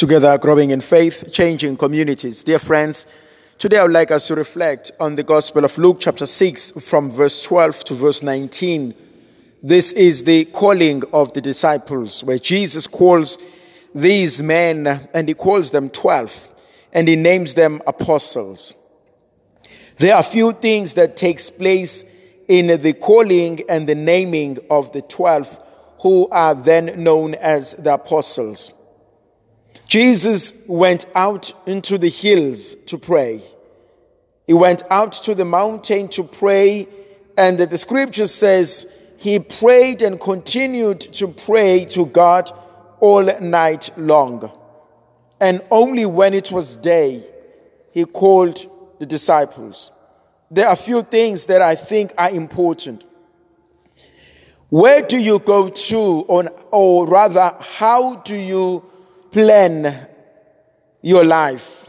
together growing in faith, changing communities. Dear friends, today I would like us to reflect on the Gospel of Luke, chapter 6, from verse 12 to verse 19. This is the calling of the disciples, where Jesus calls these men and he calls them 12 and he names them apostles. There are a few things that takes place in the calling and the naming of the 12 who are then known as the apostles. Jesus went out into the hills to pray. He went out to the mountain to pray, and the scripture says he prayed and continued to pray to God all night long. And only when it was day, he called the disciples. There are a few things that I think are important. Where do you go to, on, or rather, how do you plan your life?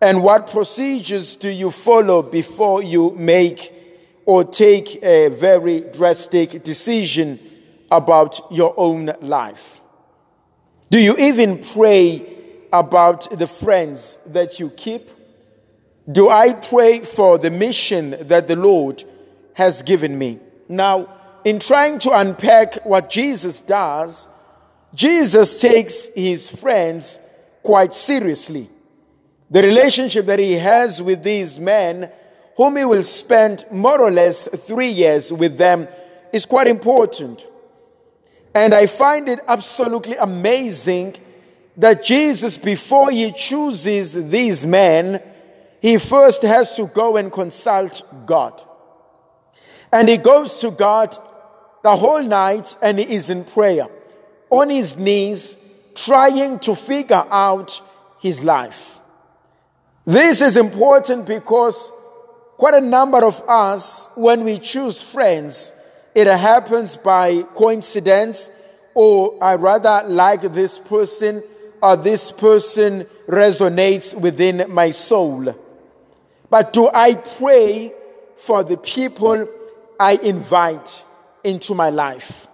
And what procedures do you follow before you make or take a very drastic decision about your own life? Do you even pray about the friends that you keep? Do I pray for the mission that the Lord has given me? Now, in trying to unpack what Jesus does, Jesus takes his friends quite seriously. The relationship that he has with these men, whom he will spend more or less three years with them, is quite important. And I find it absolutely amazing that Jesus, before he chooses these men, he first has to go and consult God. And he goes to God the whole night and he is in prayer on his knees, trying to figure out his life. This is important because quite a number of us, when we choose friends, it happens by coincidence, or I rather like this person, or this person resonates within my soul. But do I pray for the people I invite into my life?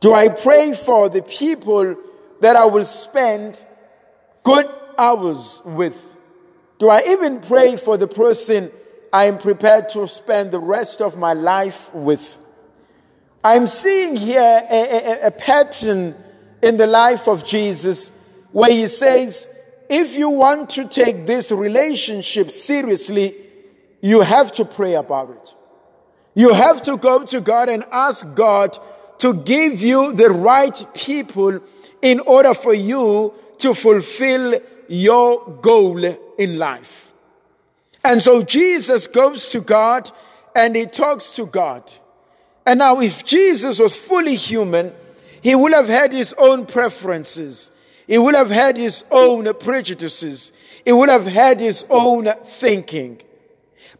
Do I pray for the people that I will spend good hours with? Do I even pray for the person I am prepared to spend the rest of my life with? I'm seeing here a, a, a, pattern in the life of Jesus where he says, if you want to take this relationship seriously, you have to pray about it. You have to go to God and ask God to give you the right people in order for you to fulfill your goal in life. And so Jesus goes to God and he talks to God. And now, if Jesus was fully human, he would have had his own preferences. He would have had his own prejudices. He would have had his own thinking.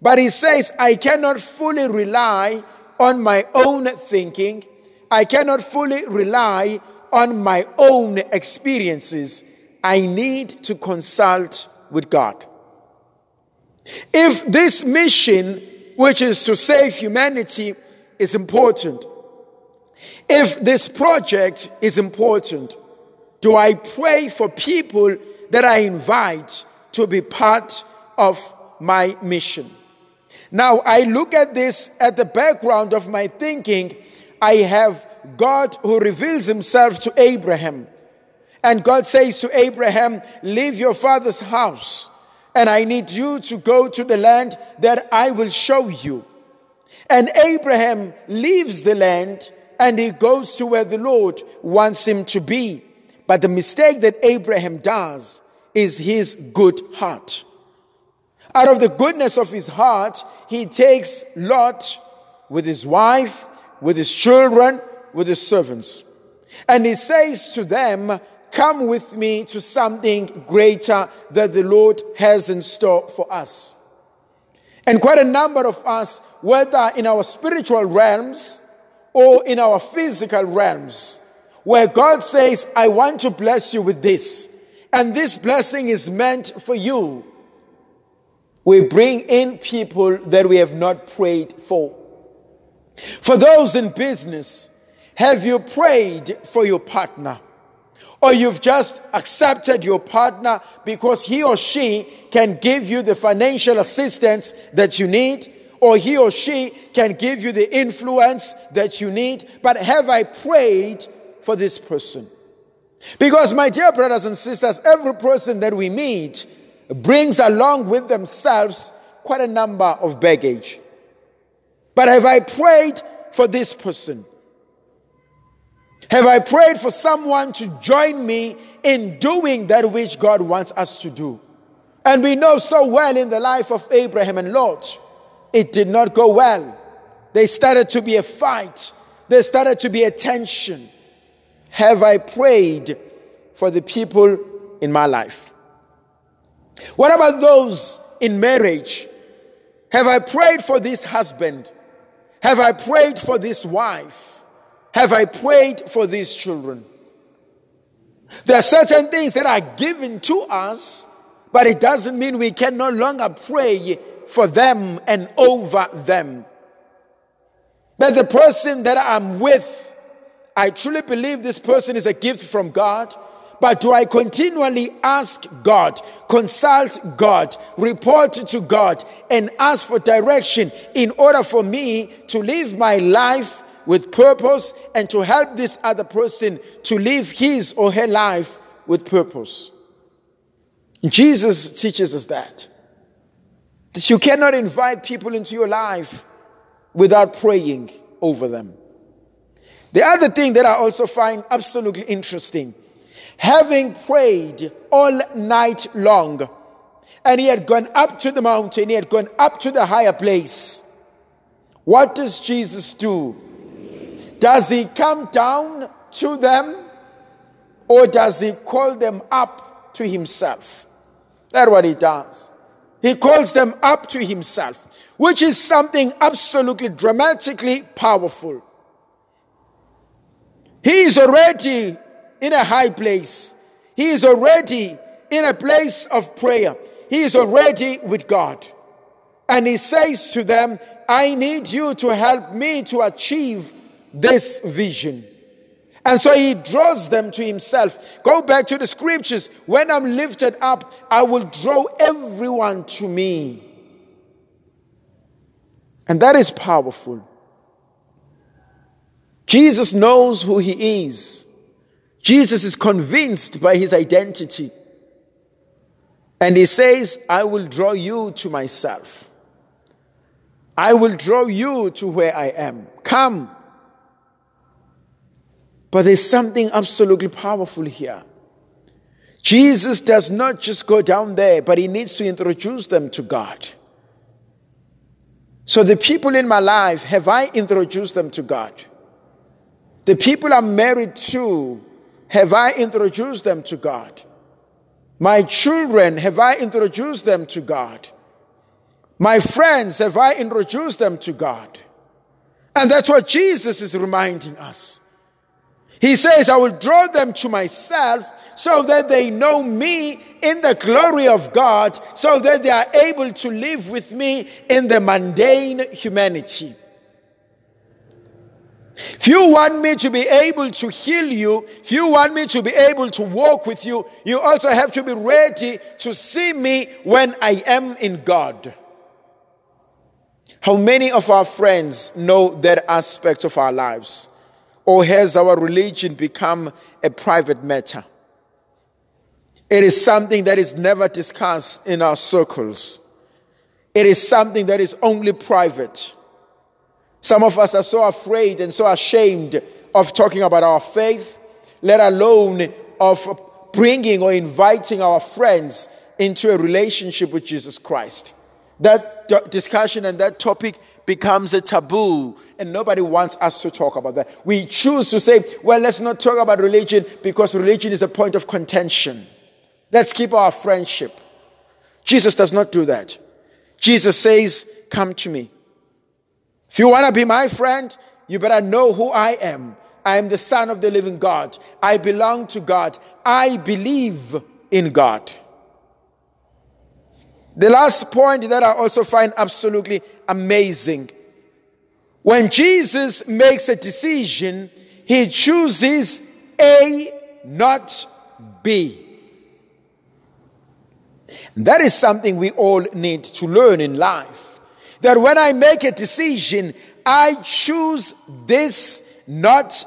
But he says, I cannot fully rely on my own thinking. I cannot fully rely on my own experiences. I need to consult with God. If this mission, which is to save humanity, is important, if this project is important, do I pray for people that I invite to be part of my mission? Now, I look at this at the background of my thinking I have God who reveals himself to Abraham. And God says to Abraham, Leave your father's house, and I need you to go to the land that I will show you. And Abraham leaves the land and he goes to where the Lord wants him to be. But the mistake that Abraham does is his good heart. Out of the goodness of his heart, he takes Lot with his wife with his children, with his servants. And he says to them, Come with me to something greater that the Lord has in store for us. And quite a number of us, whether in our spiritual realms or in our physical realms, where God says, I want to bless you with this, and this blessing is meant for you, we bring in people that we have not prayed for. For those in business, have you prayed for your partner? Or you've just accepted your partner because he or she can give you the financial assistance that you need, or he or she can give you the influence that you need. But have I prayed for this person? Because, my dear brothers and sisters, every person that we meet brings along with themselves quite a number of baggage. But have I prayed for this person? Have I prayed for someone to join me in doing that which God wants us to do? And we know so well in the life of Abraham and Lot, it did not go well. There started to be a fight, there started to be a tension. Have I prayed for the people in my life? What about those in marriage? Have I prayed for this husband? Have I prayed for this wife? Have I prayed for these children? There are certain things that are given to us, but it doesn't mean we can no longer pray for them and over them. But the person that I'm with, I truly believe this person is a gift from God. But do I continually ask God, consult God, report to God, and ask for direction in order for me to live my life with purpose and to help this other person to live his or her life with purpose? Jesus teaches us that. That you cannot invite people into your life without praying over them. The other thing that I also find absolutely interesting having prayed all night long, and he had gone up to the mountain, he had gone up to the higher place. What does Jesus do? Does he come down to them or does he call them up to himself? That's what he does. He calls them up to himself, which is something absolutely dramatically powerful. He is already in a high place. He is already in a place of prayer. He is already with God. And he says to them, I need you to help me to achieve this vision. And so he draws them to himself. Go back to the scriptures. When I'm lifted up, I will draw everyone to me. And that is powerful. Jesus knows who he is. Jesus is convinced by his identity. And he says, I will draw you to myself. I will draw you to where I am. Come. But there's something absolutely powerful here. Jesus does not just go down there, but he needs to introduce them to God. So, the people in my life, have I introduced them to God? The people I'm married to, have I introduced them to God? My children, have I introduced them to God? My friends, have I introduced them to God? And that's what Jesus is reminding us. He says, I will draw them to myself so that they know me in the glory of God, so that they are able to live with me in the mundane humanity. If you want me to be able to heal you, if you want me to be able to walk with you, you also have to be ready to see me when I am in God. How many of our friends know that aspect of our lives? Or has our religion become a private matter? It is something that is never discussed in our circles. It is something that is only private. Some of us are so afraid and so ashamed of talking about our faith, let alone of bringing or inviting our friends into a relationship with Jesus Christ. That discussion and that topic becomes a taboo, and nobody wants us to talk about that. We choose to say, well, let's not talk about religion because religion is a point of contention. Let's keep our friendship. Jesus does not do that. Jesus says, Come to me. If you want to be my friend, you better know who I am. I am the Son of the living God. I belong to God. I believe in God. The last point that I also find absolutely amazing when Jesus makes a decision, he chooses a not be. That is something we all need to learn in life. That when I make a decision, I choose this, not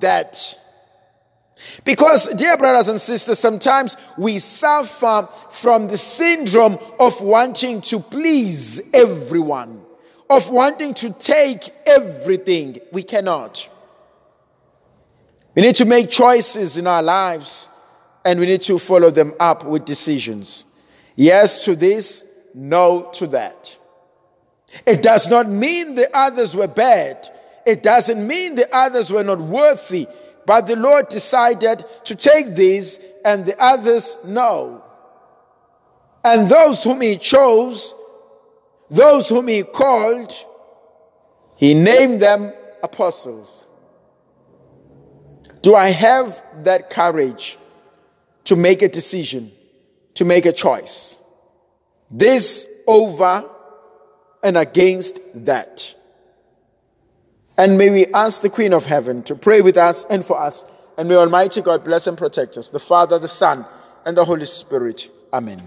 that. Because, dear brothers and sisters, sometimes we suffer from the syndrome of wanting to please everyone, of wanting to take everything. We cannot. We need to make choices in our lives and we need to follow them up with decisions. Yes to this, no to that. It does not mean the others were bad. It doesn't mean the others were not worthy. But the Lord decided to take these and the others no. And those whom He chose, those whom He called, He named them apostles. Do I have that courage to make a decision, to make a choice? This over and against that. And may we ask the Queen of Heaven to pray with us and for us. And may Almighty God bless and protect us, the Father, the Son, and the Holy Spirit. Amen.